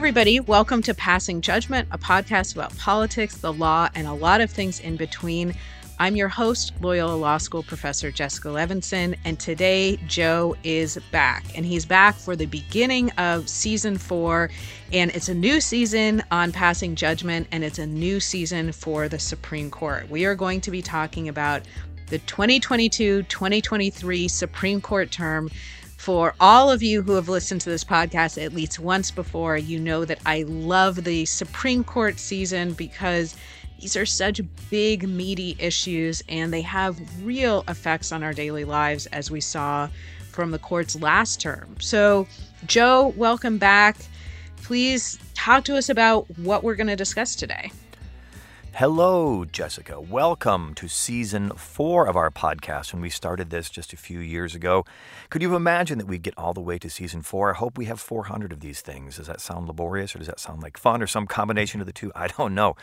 everybody. Welcome to Passing Judgment, a podcast about politics, the law, and a lot of things in between. I'm your host, Loyola Law School professor Jessica Levinson, and today Joe is back. And he's back for the beginning of season four. And it's a new season on Passing Judgment, and it's a new season for the Supreme Court. We are going to be talking about the 2022 2023 Supreme Court term for all of you who have listened to this podcast at least once before, you know that I love the Supreme Court season because these are such big, meaty issues and they have real effects on our daily lives, as we saw from the court's last term. So, Joe, welcome back. Please talk to us about what we're going to discuss today. Hello, Jessica. Welcome to season four of our podcast. When we started this just a few years ago, could you imagine that we'd get all the way to season four? I hope we have 400 of these things. Does that sound laborious or does that sound like fun or some combination of the two? I don't know.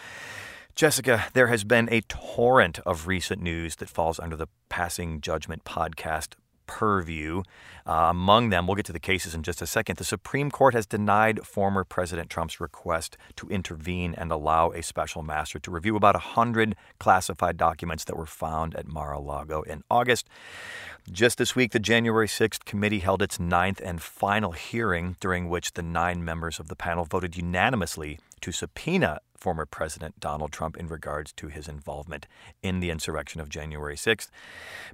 Jessica, there has been a torrent of recent news that falls under the Passing Judgment podcast purview. Uh, among them, we'll get to the cases in just a second. The Supreme Court has denied former President Trump's request to intervene and allow a special master to review about 100 classified documents that were found at Mar a Lago in August. Just this week, the January 6th committee held its ninth and final hearing, during which the nine members of the panel voted unanimously to subpoena former President Donald Trump in regards to his involvement in the insurrection of January 6th.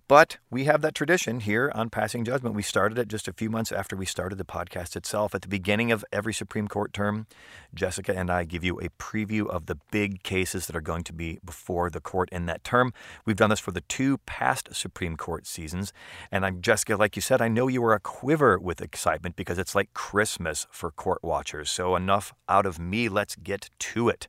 But we have that tradition here on Passing Judgment. We started it just a few months after we started the podcast itself. At the beginning of every Supreme Court term, Jessica and I give you a preview of the big cases that are going to be before the court in that term. We've done this for the two past Supreme Court seasons. And I'm Jessica, like you said, I know you were a quiver with excitement because it's like Christmas for court watchers. So enough out of me. Let's get to it.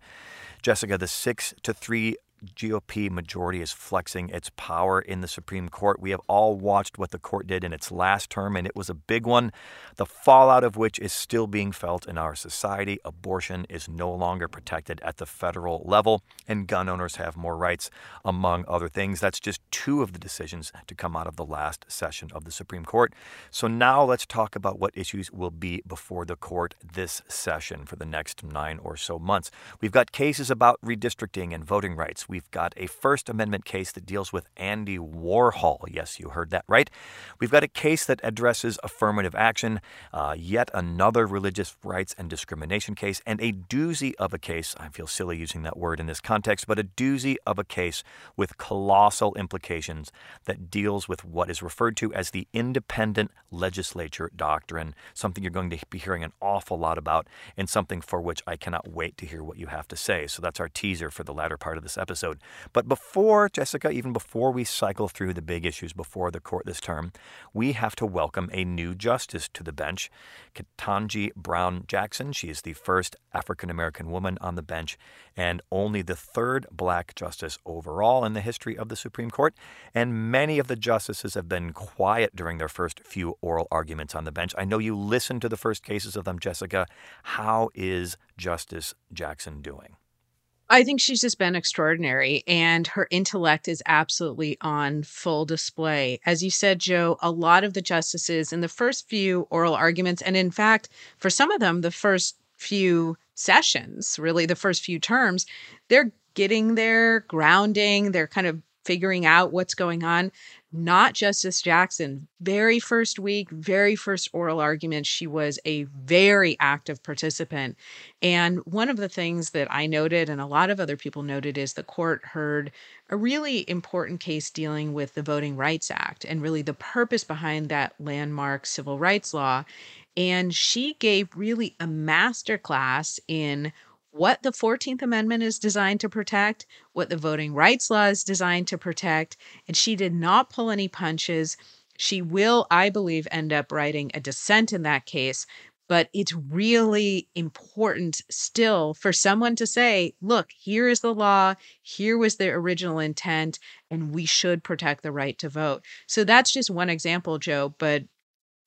Jessica, the six to three GOP majority is flexing its power in the Supreme Court. We have all watched what the court did in its last term, and it was a big one, the fallout of which is still being felt in our society. Abortion is no longer protected at the federal level, and gun owners have more rights, among other things. That's just two of the decisions to come out of the last session of the Supreme Court. So now let's talk about what issues will be before the court this session for the next nine or so months. We've got cases about redistricting and voting rights. We've got a First Amendment case that deals with Andy Warhol. Yes, you heard that right. We've got a case that addresses affirmative action, uh, yet another religious rights and discrimination case, and a doozy of a case. I feel silly using that word in this context, but a doozy of a case with colossal implications that deals with what is referred to as the independent legislature doctrine, something you're going to be hearing an awful lot about, and something for which I cannot wait to hear what you have to say. So that's our teaser for the latter part of this episode episode. But before, Jessica, even before we cycle through the big issues before the court this term, we have to welcome a new justice to the bench, Ketanji Brown Jackson. She is the first African American woman on the bench and only the third black justice overall in the history of the Supreme Court. And many of the justices have been quiet during their first few oral arguments on the bench. I know you listened to the first cases of them, Jessica. How is Justice Jackson doing? I think she's just been extraordinary and her intellect is absolutely on full display. As you said, Joe, a lot of the justices in the first few oral arguments, and in fact, for some of them, the first few sessions, really the first few terms, they're getting their grounding, they're kind of figuring out what's going on not Justice Jackson. Very first week, very first oral argument, she was a very active participant. And one of the things that I noted, and a lot of other people noted, is the court heard a really important case dealing with the Voting Rights Act and really the purpose behind that landmark civil rights law. And she gave really a master class in what the 14th Amendment is designed to protect, what the voting rights law is designed to protect, and she did not pull any punches. She will, I believe, end up writing a dissent in that case. But it's really important still for someone to say, look, here is the law, here was the original intent, and we should protect the right to vote. So that's just one example, Joe. But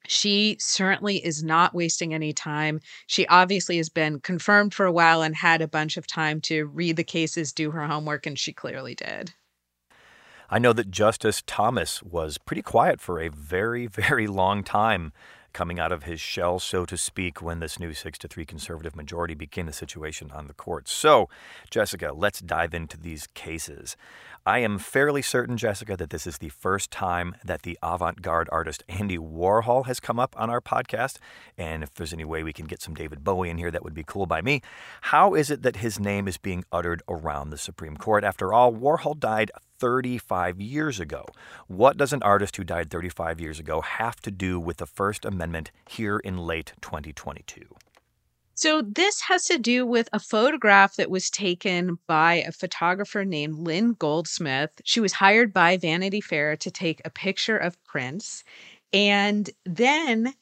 she certainly is not wasting any time. She obviously has been confirmed for a while and had a bunch of time to read the cases, do her homework, and she clearly did. I know that Justice Thomas was pretty quiet for a very, very long time coming out of his shell, so to speak, when this new 6 to 3 conservative majority became the situation on the court. So, Jessica, let's dive into these cases. I am fairly certain, Jessica, that this is the first time that the avant garde artist Andy Warhol has come up on our podcast. And if there's any way we can get some David Bowie in here, that would be cool by me. How is it that his name is being uttered around the Supreme Court? After all, Warhol died 35 years ago. What does an artist who died 35 years ago have to do with the First Amendment here in late 2022? So, this has to do with a photograph that was taken by a photographer named Lynn Goldsmith. She was hired by Vanity Fair to take a picture of Prince. And then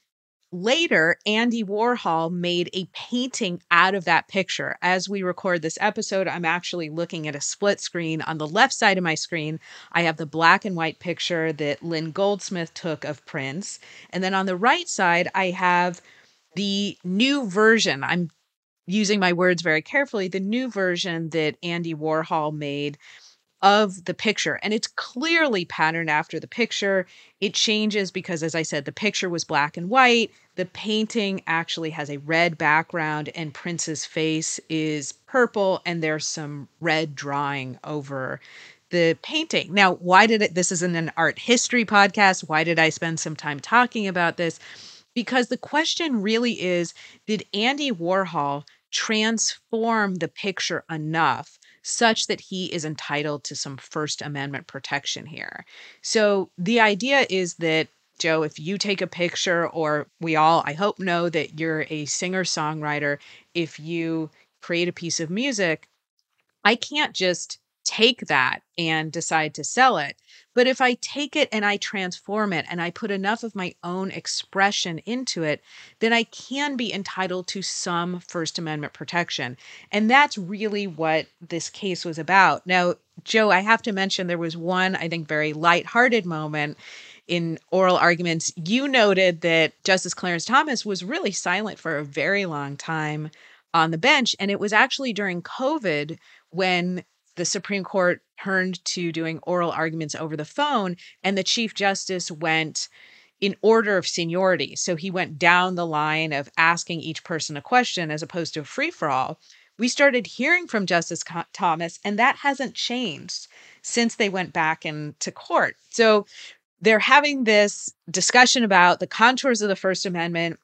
later, Andy Warhol made a painting out of that picture. As we record this episode, I'm actually looking at a split screen. On the left side of my screen, I have the black and white picture that Lynn Goldsmith took of Prince. And then on the right side, I have the new version, I'm using my words very carefully, the new version that Andy Warhol made of the picture. And it's clearly patterned after the picture. It changes because, as I said, the picture was black and white. The painting actually has a red background, and Prince's face is purple, and there's some red drawing over the painting. Now, why did it? This isn't an art history podcast. Why did I spend some time talking about this? because the question really is did Andy Warhol transform the picture enough such that he is entitled to some First Amendment protection here? So the idea is that. Joe, if you take a picture, or we all, I hope, know that you're a singer songwriter, if you create a piece of music, I can't just take that and decide to sell it. But if I take it and I transform it and I put enough of my own expression into it, then I can be entitled to some First Amendment protection. And that's really what this case was about. Now, Joe, I have to mention there was one, I think, very lighthearted moment in oral arguments. You noted that Justice Clarence Thomas was really silent for a very long time on the bench. And it was actually during COVID when the Supreme Court turned to doing oral arguments over the phone, and the Chief Justice went in order of seniority. So he went down the line of asking each person a question as opposed to a free for all. We started hearing from Justice Thomas, and that hasn't changed since they went back into court. So they're having this discussion about the contours of the First Amendment.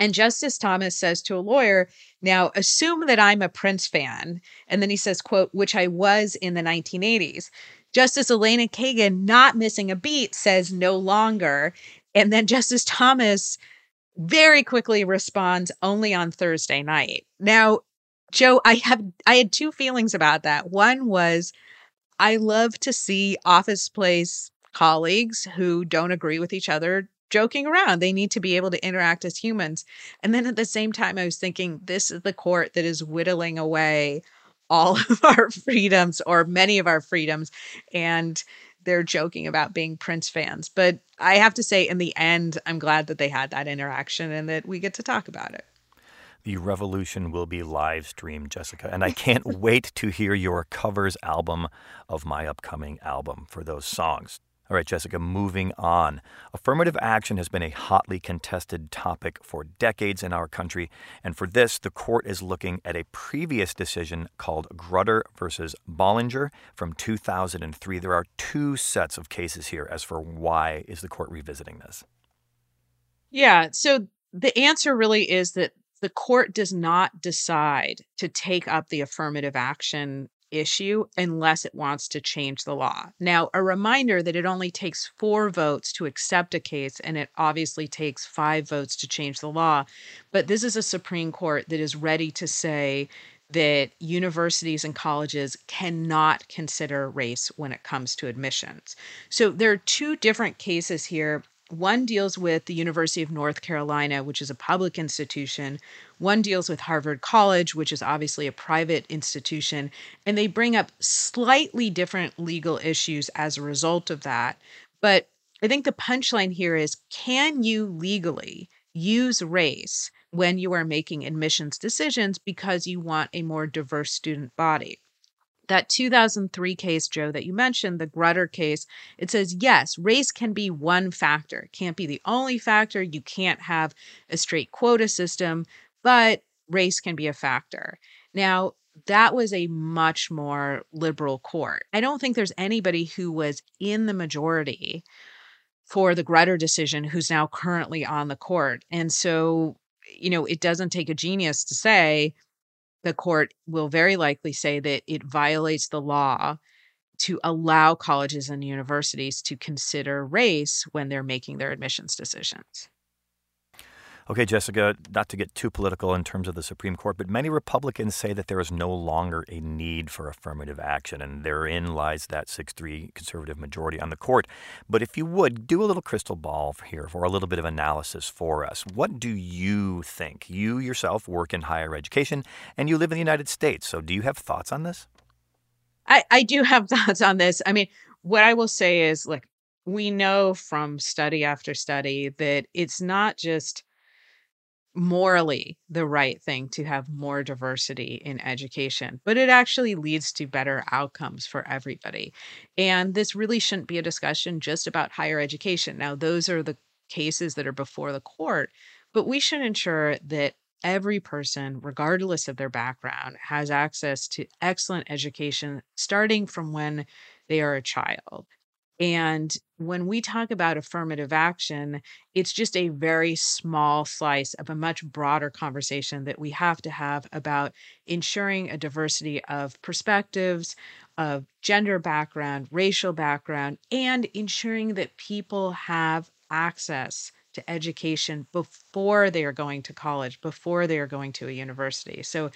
And Justice Thomas says to a lawyer, now assume that I'm a Prince fan. And then he says, quote, which I was in the 1980s. Justice Elena Kagan, not missing a beat, says no longer. And then Justice Thomas very quickly responds only on Thursday night. Now, Joe, I have I had two feelings about that. One was I love to see office place colleagues who don't agree with each other joking around. They need to be able to interact as humans. And then at the same time, I was thinking, this is the court that is whittling away all of our freedoms or many of our freedoms. And they're joking about being Prince fans. But I have to say, in the end, I'm glad that they had that interaction and that we get to talk about it. The revolution will be live streamed, Jessica. And I can't wait to hear your covers album of my upcoming album for those songs. All right, Jessica, moving on. Affirmative action has been a hotly contested topic for decades in our country, and for this, the court is looking at a previous decision called Grutter versus Bollinger from 2003. There are two sets of cases here as for why is the court revisiting this. Yeah, so the answer really is that the court does not decide to take up the affirmative action issue unless it wants to change the law. Now, a reminder that it only takes four votes to accept a case, and it obviously takes five votes to change the law. But this is a Supreme Court that is ready to say that universities and colleges cannot consider race when it comes to admissions. So there are two different cases here one deals with the University of North Carolina, which is a public institution. One deals with Harvard College, which is obviously a private institution. And they bring up slightly different legal issues as a result of that. But I think the punchline here is can you legally use race when you are making admissions decisions because you want a more diverse student body? That 2003 case, Joe, that you mentioned, the Grutter case, it says, yes, race can be one factor. Can't be the only factor. You can't have a straight quota system, but race can be a factor. Now, that was a much more liberal court. I don't think there's anybody who was in the majority for the Grutter decision who's now currently on the court. And so, you know, it doesn't take a genius to say the court will very likely say that it violates the law to allow colleges and universities to consider race when they're making their admissions decisions. Okay, Jessica, not to get too political in terms of the Supreme Court, but many Republicans say that there is no longer a need for affirmative action, and therein lies that 6 3 conservative majority on the court. But if you would, do a little crystal ball here for a little bit of analysis for us. What do you think? You yourself work in higher education and you live in the United States, so do you have thoughts on this? I, I do have thoughts on this. I mean, what I will say is, like, we know from study after study that it's not just morally the right thing to have more diversity in education, but it actually leads to better outcomes for everybody. And this really shouldn't be a discussion just about higher education. Now, those are the cases that are before the court, but we should ensure that every person, regardless of their background, has access to excellent education starting from when they are a child. And when we talk about affirmative action, it's just a very small slice of a much broader conversation that we have to have about ensuring a diversity of perspectives, of gender background, racial background, and ensuring that people have access to education before they are going to college, before they are going to a university. So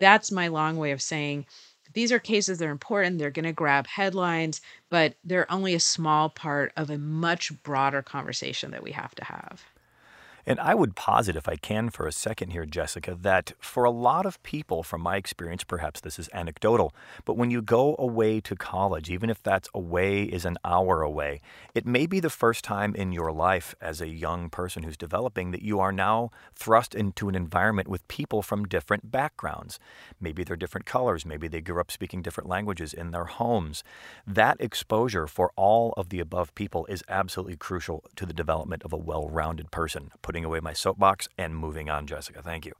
that's my long way of saying these are cases that are important. They're going to grab headlines, but they're only a small part of a much broader conversation that we have to have. And I would posit, if I can for a second here, Jessica, that for a lot of people, from my experience, perhaps this is anecdotal, but when you go away to college, even if that's away is an hour away, it may be the first time in your life as a young person who's developing that you are now thrust into an environment with people from different backgrounds. Maybe they're different colors, maybe they grew up speaking different languages in their homes. That exposure for all of the above people is absolutely crucial to the development of a well rounded person putting away my soapbox and moving on, Jessica. Thank you.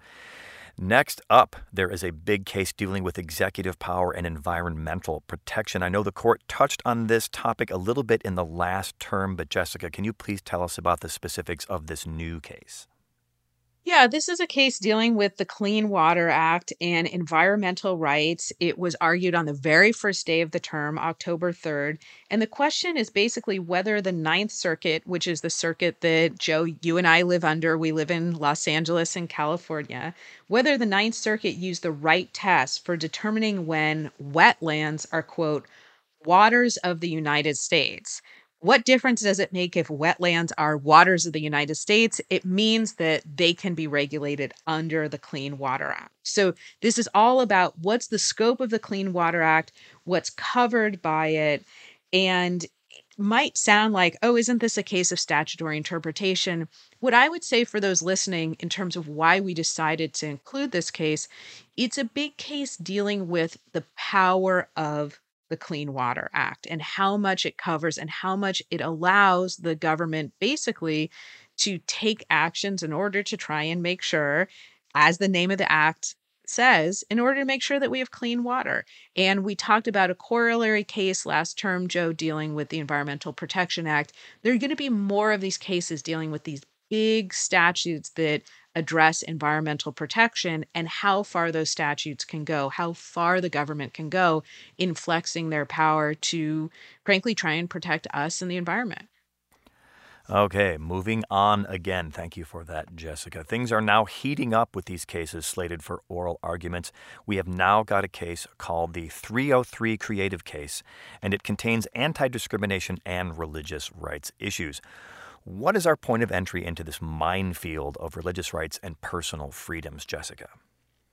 Next up, there is a big case dealing with executive power and environmental protection. I know the court touched on this topic a little bit in the last term, but Jessica, can you please tell us about the specifics of this new case? Yeah, this is a case dealing with the Clean Water Act and environmental rights. It was argued on the very first day of the term, October 3rd. And the question is basically whether the Ninth Circuit, which is the circuit that Joe, you and I live under, we live in Los Angeles and California, whether the Ninth Circuit used the right test for determining when wetlands are, quote, waters of the United States. What difference does it make if wetlands are waters of the United States? It means that they can be regulated under the Clean Water Act. So, this is all about what's the scope of the Clean Water Act, what's covered by it, and might sound like, oh, isn't this a case of statutory interpretation? What I would say for those listening, in terms of why we decided to include this case, it's a big case dealing with the power of the Clean Water Act and how much it covers and how much it allows the government basically to take actions in order to try and make sure, as the name of the act says, in order to make sure that we have clean water. And we talked about a corollary case last term, Joe, dealing with the Environmental Protection Act. There are going to be more of these cases dealing with these big statutes that address environmental protection and how far those statutes can go, how far the government can go in flexing their power to, frankly, try and protect us and the environment. Okay, moving on again. Thank you for that, Jessica. Things are now heating up with these cases slated for oral arguments. We have now got a case called the 303 Creative Case, and it contains anti discrimination and religious rights issues. What is our point of entry into this minefield of religious rights and personal freedoms, Jessica?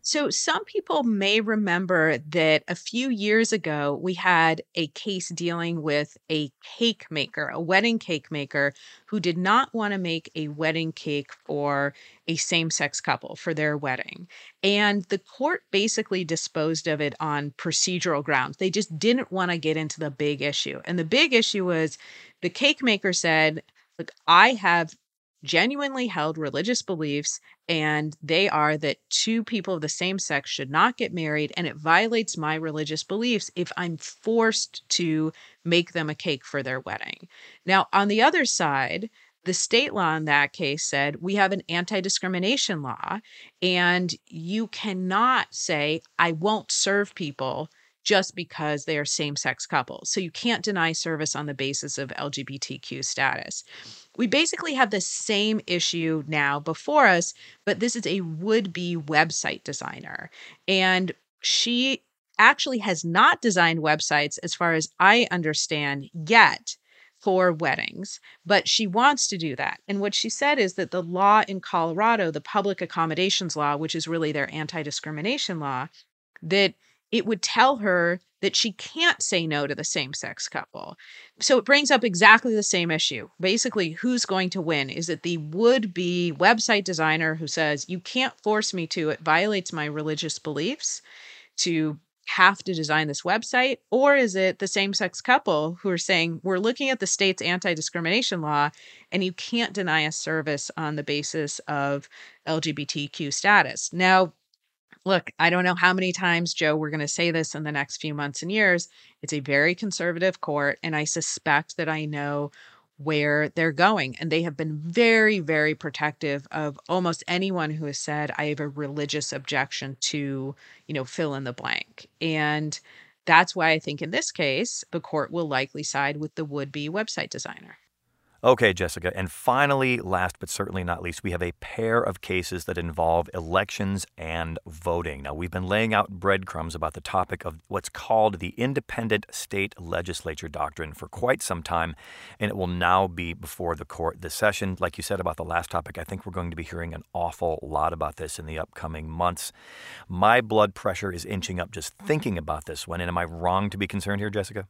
So, some people may remember that a few years ago, we had a case dealing with a cake maker, a wedding cake maker, who did not want to make a wedding cake for a same sex couple for their wedding. And the court basically disposed of it on procedural grounds. They just didn't want to get into the big issue. And the big issue was the cake maker said, Look, I have genuinely held religious beliefs, and they are that two people of the same sex should not get married, and it violates my religious beliefs if I'm forced to make them a cake for their wedding. Now, on the other side, the state law in that case said we have an anti discrimination law, and you cannot say, I won't serve people just because they are same sex couples. So you can't deny service on the basis of LGBTQ status. We basically have the same issue now before us, but this is a would be website designer. And she actually has not designed websites, as far as I understand, yet for weddings, but she wants to do that. And what she said is that the law in Colorado, the public accommodations law, which is really their anti discrimination law, that it would tell her that she can't say no to the same sex couple. So it brings up exactly the same issue. Basically, who's going to win? Is it the would be website designer who says, You can't force me to, it violates my religious beliefs to have to design this website? Or is it the same sex couple who are saying, We're looking at the state's anti discrimination law and you can't deny a service on the basis of LGBTQ status? Now, look, I don't know how many times, Joe, we're going to say this in the next few months and years. It's a very conservative court, and I suspect that I know where they're going. And they have been very, very protective of almost anyone who has said, I have a religious objection to, you know, fill in the blank. And that's why I think in this case, the court will likely side with the would be website designer. Okay, Jessica. And finally, last but certainly not least, we have a pair of cases that involve elections and voting. Now, we've been laying out breadcrumbs about the topic of what's called the independent state legislature doctrine for quite some time, and it will now be before the court this session. Like you said about the last topic, I think we're going to be hearing an awful lot about this in the upcoming months. My blood pressure is inching up just thinking about this one. And am I wrong to be concerned here, Jessica?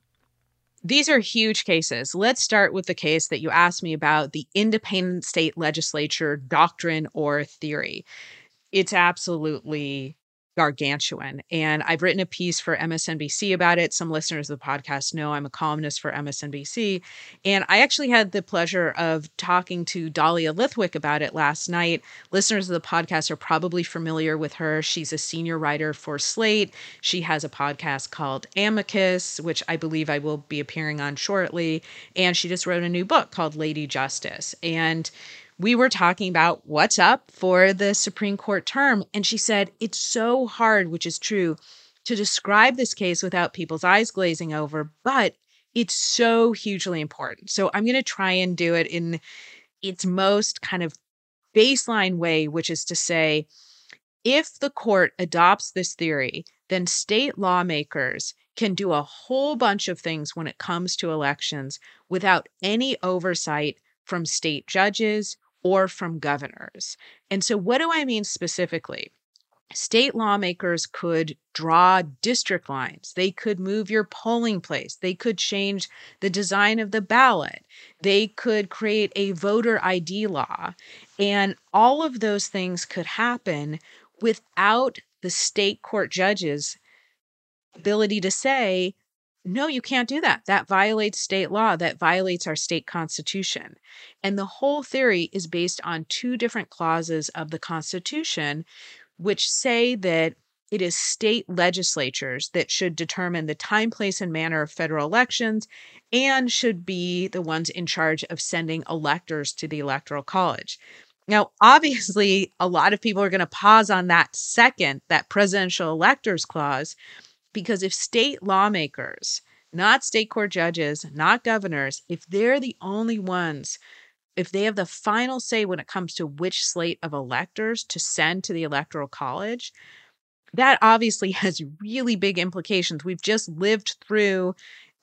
These are huge cases. Let's start with the case that you asked me about the independent state legislature doctrine or theory. It's absolutely gargantuan. And I've written a piece for MSNBC about it. Some listeners of the podcast know I'm a columnist for MSNBC. And I actually had the pleasure of talking to Dahlia Lithwick about it last night. Listeners of the podcast are probably familiar with her. She's a senior writer for Slate. She has a podcast called Amicus, which I believe I will be appearing on shortly. And she just wrote a new book called Lady Justice. And we were talking about what's up for the Supreme Court term. And she said, it's so hard, which is true, to describe this case without people's eyes glazing over, but it's so hugely important. So I'm going to try and do it in its most kind of baseline way, which is to say, if the court adopts this theory, then state lawmakers can do a whole bunch of things when it comes to elections without any oversight from state judges or from governors. And so, what do I mean specifically? State lawmakers could draw district lines. They could move your polling place. They could change the design of the ballot. They could create a voter ID law. And all of those things could happen without the state court judges' ability to say, no, you can't do that. That violates state law. That violates our state constitution. And the whole theory is based on two different clauses of the Constitution, which say that it is state legislatures that should determine the time, place, and manner of federal elections and should be the ones in charge of sending electors to the Electoral College. Now, obviously, a lot of people are going to pause on that second, that presidential electors clause, because if state lawmakers, not state court judges, not governors, if they're the only ones, if they have the final say when it comes to which slate of electors to send to the Electoral College, that obviously has really big implications. We've just lived through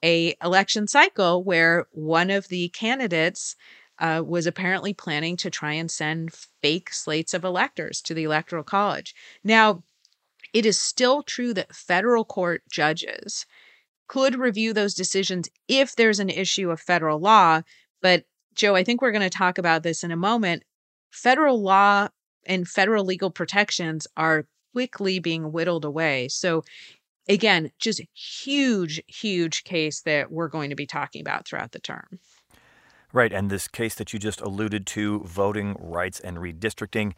a election cycle where one of the candidates uh, was apparently planning to try and send fake slates of electors to the Electoral College. Now, it is still true that federal court judges could review those decisions if there's an issue of federal law. But, Joe, I think we're going to talk about this in a moment. Federal law and federal legal protections are quickly being whittled away. So, again, just huge, huge case that we're going to be talking about throughout the term. Right. And this case that you just alluded to, voting rights and redistricting,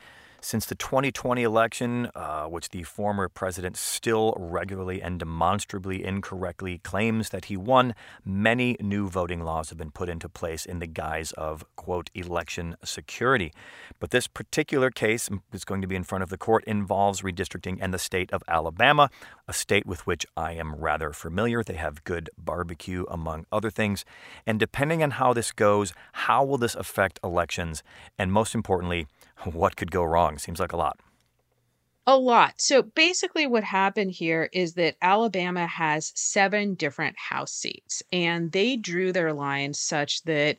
since the 2020 election, uh, which the former president still regularly and demonstrably incorrectly claims that he won, many new voting laws have been put into place in the guise of, quote, election security. But this particular case is going to be in front of the court involves redistricting and the state of Alabama, a state with which I am rather familiar. They have good barbecue, among other things. And depending on how this goes, how will this affect elections? And most importantly, what could go wrong? Seems like a lot. A lot. So basically, what happened here is that Alabama has seven different House seats, and they drew their lines such that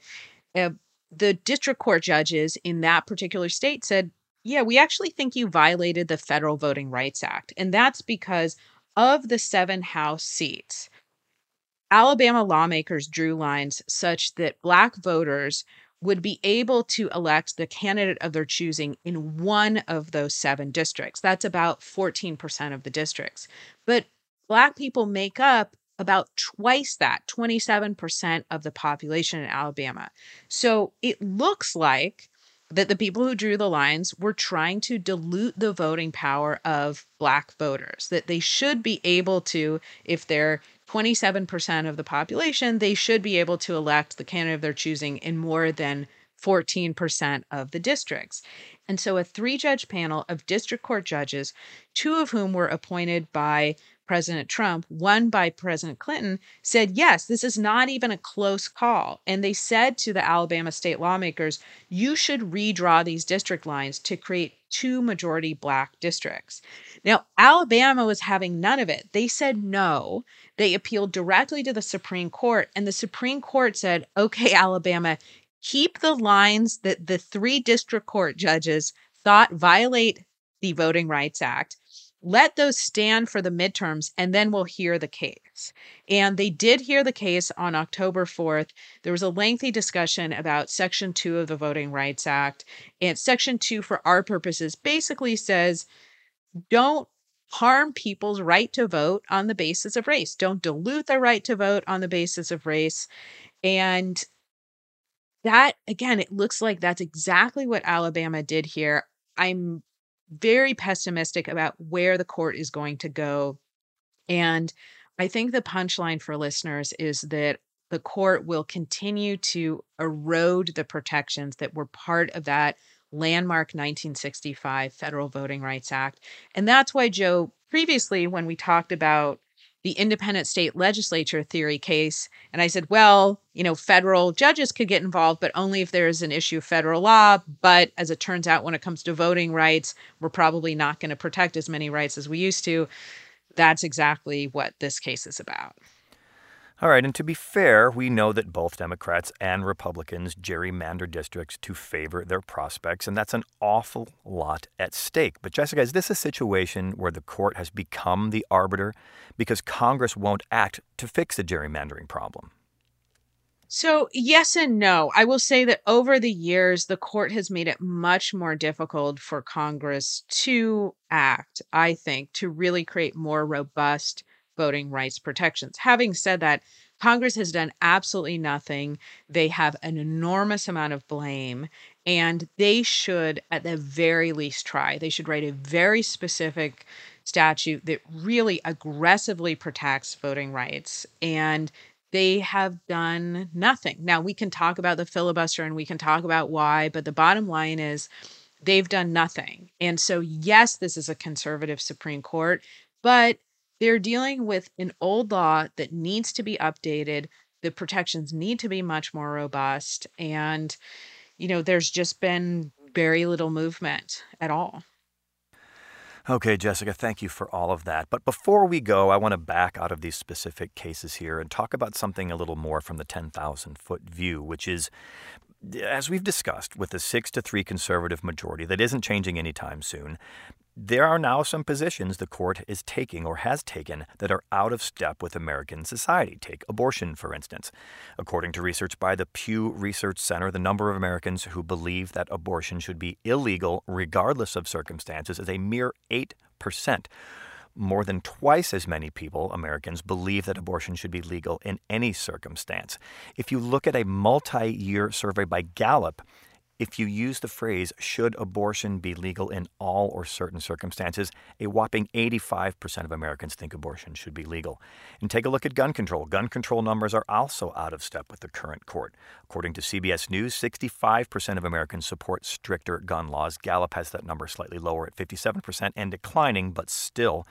uh, the district court judges in that particular state said, Yeah, we actually think you violated the Federal Voting Rights Act. And that's because of the seven House seats, Alabama lawmakers drew lines such that Black voters would be able to elect the candidate of their choosing in one of those seven districts. That's about 14% of the districts. But Black people make up about twice that, 27% of the population in Alabama. So it looks like that the people who drew the lines were trying to dilute the voting power of Black voters, that they should be able to, if they're 27% of the population, they should be able to elect the candidate of their choosing in more than 14% of the districts. And so a three judge panel of district court judges, two of whom were appointed by President Trump, one by President Clinton, said, yes, this is not even a close call. And they said to the Alabama state lawmakers, you should redraw these district lines to create two majority black districts. Now, Alabama was having none of it. They said no. They appealed directly to the Supreme Court, and the Supreme Court said, okay, Alabama, keep the lines that the three district court judges thought violate the Voting Rights Act. Let those stand for the midterms, and then we'll hear the case. And they did hear the case on October 4th. There was a lengthy discussion about Section 2 of the Voting Rights Act. And Section 2, for our purposes, basically says don't harm people's right to vote on the basis of race. Don't dilute their right to vote on the basis of race. And that, again, it looks like that's exactly what Alabama did here. I'm very pessimistic about where the court is going to go. And I think the punchline for listeners is that the court will continue to erode the protections that were part of that landmark 1965 Federal Voting Rights Act. And that's why, Joe, previously, when we talked about the independent state legislature theory case, and I said, well, you know, federal judges could get involved, but only if there is an issue of federal law. But as it turns out, when it comes to voting rights, we're probably not going to protect as many rights as we used to. That's exactly what this case is about. All right, and to be fair, we know that both Democrats and Republicans gerrymander districts to favor their prospects, and that's an awful lot at stake. But, Jessica, is this a situation where the court has become the arbiter because Congress won't act to fix the gerrymandering problem? So, yes and no. I will say that over the years, the court has made it much more difficult for Congress to act, I think, to really create more robust voting rights protections. Having said that, Congress has done absolutely nothing. They have an enormous amount of blame, and they should, at the very least, try. They should write a very specific statute that really aggressively protects voting rights. And they have done nothing. Now, we can talk about the filibuster and we can talk about why, but the bottom line is they've done nothing. And so, yes, this is a conservative Supreme Court, but they're dealing with an old law that needs to be updated. The protections need to be much more robust. And, you know, there's just been very little movement at all. Okay, Jessica, thank you for all of that. But before we go, I want to back out of these specific cases here and talk about something a little more from the 10,000 foot view, which is as we've discussed, with a six to three conservative majority that isn't changing anytime soon, there are now some positions the court is taking or has taken that are out of step with American society. Take abortion, for instance. According to research by the Pew Research Center, the number of Americans who believe that abortion should be illegal, regardless of circumstances, is a mere 8%. More than twice as many people, Americans, believe that abortion should be legal in any circumstance. If you look at a multi year survey by Gallup, if you use the phrase, should abortion be legal in all or certain circumstances, a whopping 85% of Americans think abortion should be legal. And take a look at gun control. Gun control numbers are also out of step with the current court. According to CBS News, 65% of Americans support stricter gun laws. Gallup has that number slightly lower at 57% and declining, but still.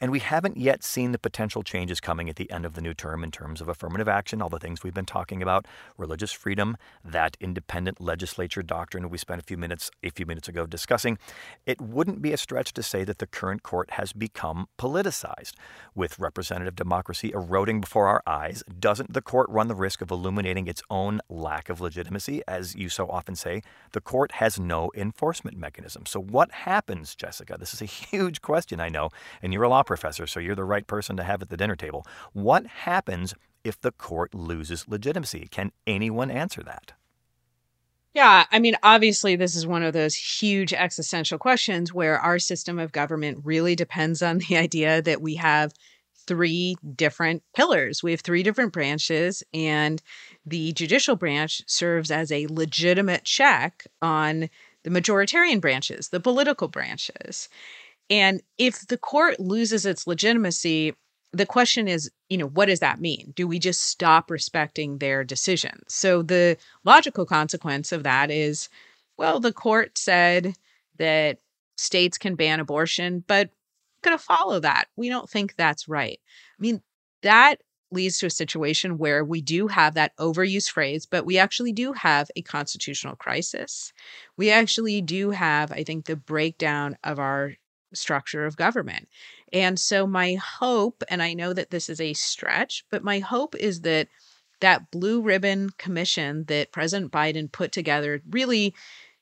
And we haven't yet seen the potential changes coming at the end of the new term in terms of affirmative action, all the things we've been talking about, religious freedom, that independent legislature doctrine we spent a few minutes a few minutes ago discussing, it wouldn't be a stretch to say that the current court has become politicized. With representative democracy eroding before our eyes, doesn't the court run the risk of illuminating its own lack of legitimacy? As you so often say, the court has no enforcement mechanism. So what happens, Jessica? This is a huge question, I know, and you're a law professor, so you're the right person to have at the dinner table. What happens if the court loses legitimacy? Can anyone answer that? Yeah, I mean, obviously, this is one of those huge existential questions where our system of government really depends on the idea that we have three different pillars. We have three different branches, and the judicial branch serves as a legitimate check on the majoritarian branches, the political branches. And if the court loses its legitimacy, the question is, you know, what does that mean? Do we just stop respecting their decisions? So the logical consequence of that is, well, the court said that states can ban abortion, but going to follow that. We don't think that's right. I mean, that leads to a situation where we do have that overuse phrase, but we actually do have a constitutional crisis. We actually do have, I think, the breakdown of our structure of government. And so my hope, and I know that this is a stretch, but my hope is that that blue ribbon commission that President Biden put together really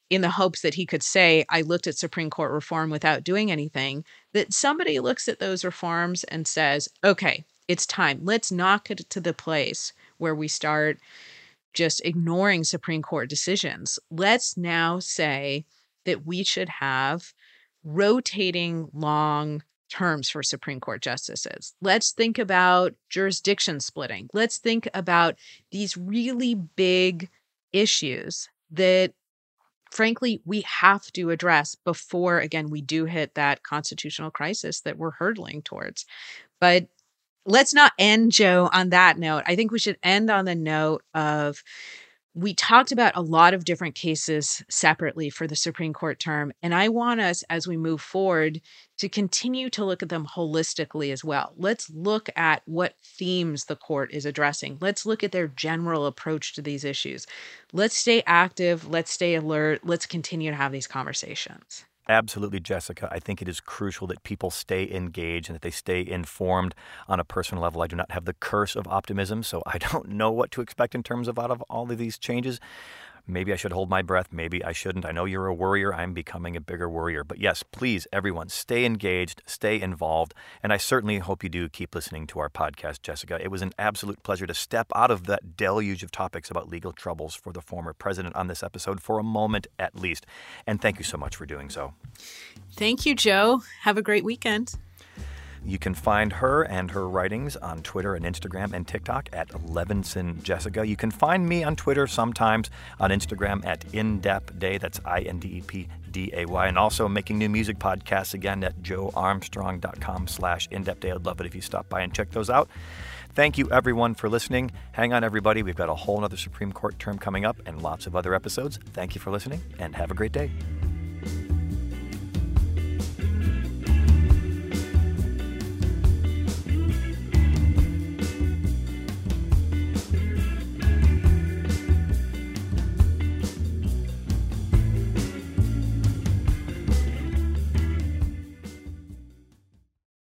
in the hopes that he could say, I looked at Supreme Court reform without doing anything, that somebody looks at those reforms and says, okay, it's time. Let's knock it to the place where we start just ignoring Supreme Court decisions. Let's now say that we should have rotating long terms for Supreme Court justices. Let's think about jurisdiction splitting. Let's think about these really big issues that, frankly, we have to address before, again, we do hit that constitutional crisis that we're hurtling towards. But let's not end, Joe, on that note. I think we should end on the note of we talked about a lot of different cases separately for the Supreme Court term. And I want us, as we move forward, to continue to look at them holistically as well. Let's look at what themes the court is addressing. Let's look at their general approach to these issues. Let's stay active. Let's stay alert. Let's continue to have these conversations. Absolutely, Jessica. I think it is crucial that people stay engaged and that they stay informed on a personal level. I do not have the curse of optimism, so I don't know what to expect in terms of out of all of these changes. Maybe I should hold my breath. Maybe I shouldn't. I know you're a worrier. I'm becoming a bigger worrier. But yes, please, everyone, stay engaged, stay involved. And I certainly hope you do keep listening to our podcast, Jessica. It was an absolute pleasure to step out of that deluge of topics about legal troubles for the former president on this episode for a moment at least. And thank you so much for doing so. Thank you, Joe. Have a great weekend. You can find her and her writings on Twitter and Instagram and TikTok at Levinson Jessica. You can find me on Twitter sometimes, on Instagram at IndepDay. That's I N D E P D A Y. And also making new music podcasts again at joearmstrong.com slash indepday. I'd love it if you stop by and check those out. Thank you, everyone, for listening. Hang on, everybody. We've got a whole other Supreme Court term coming up and lots of other episodes. Thank you for listening and have a great day.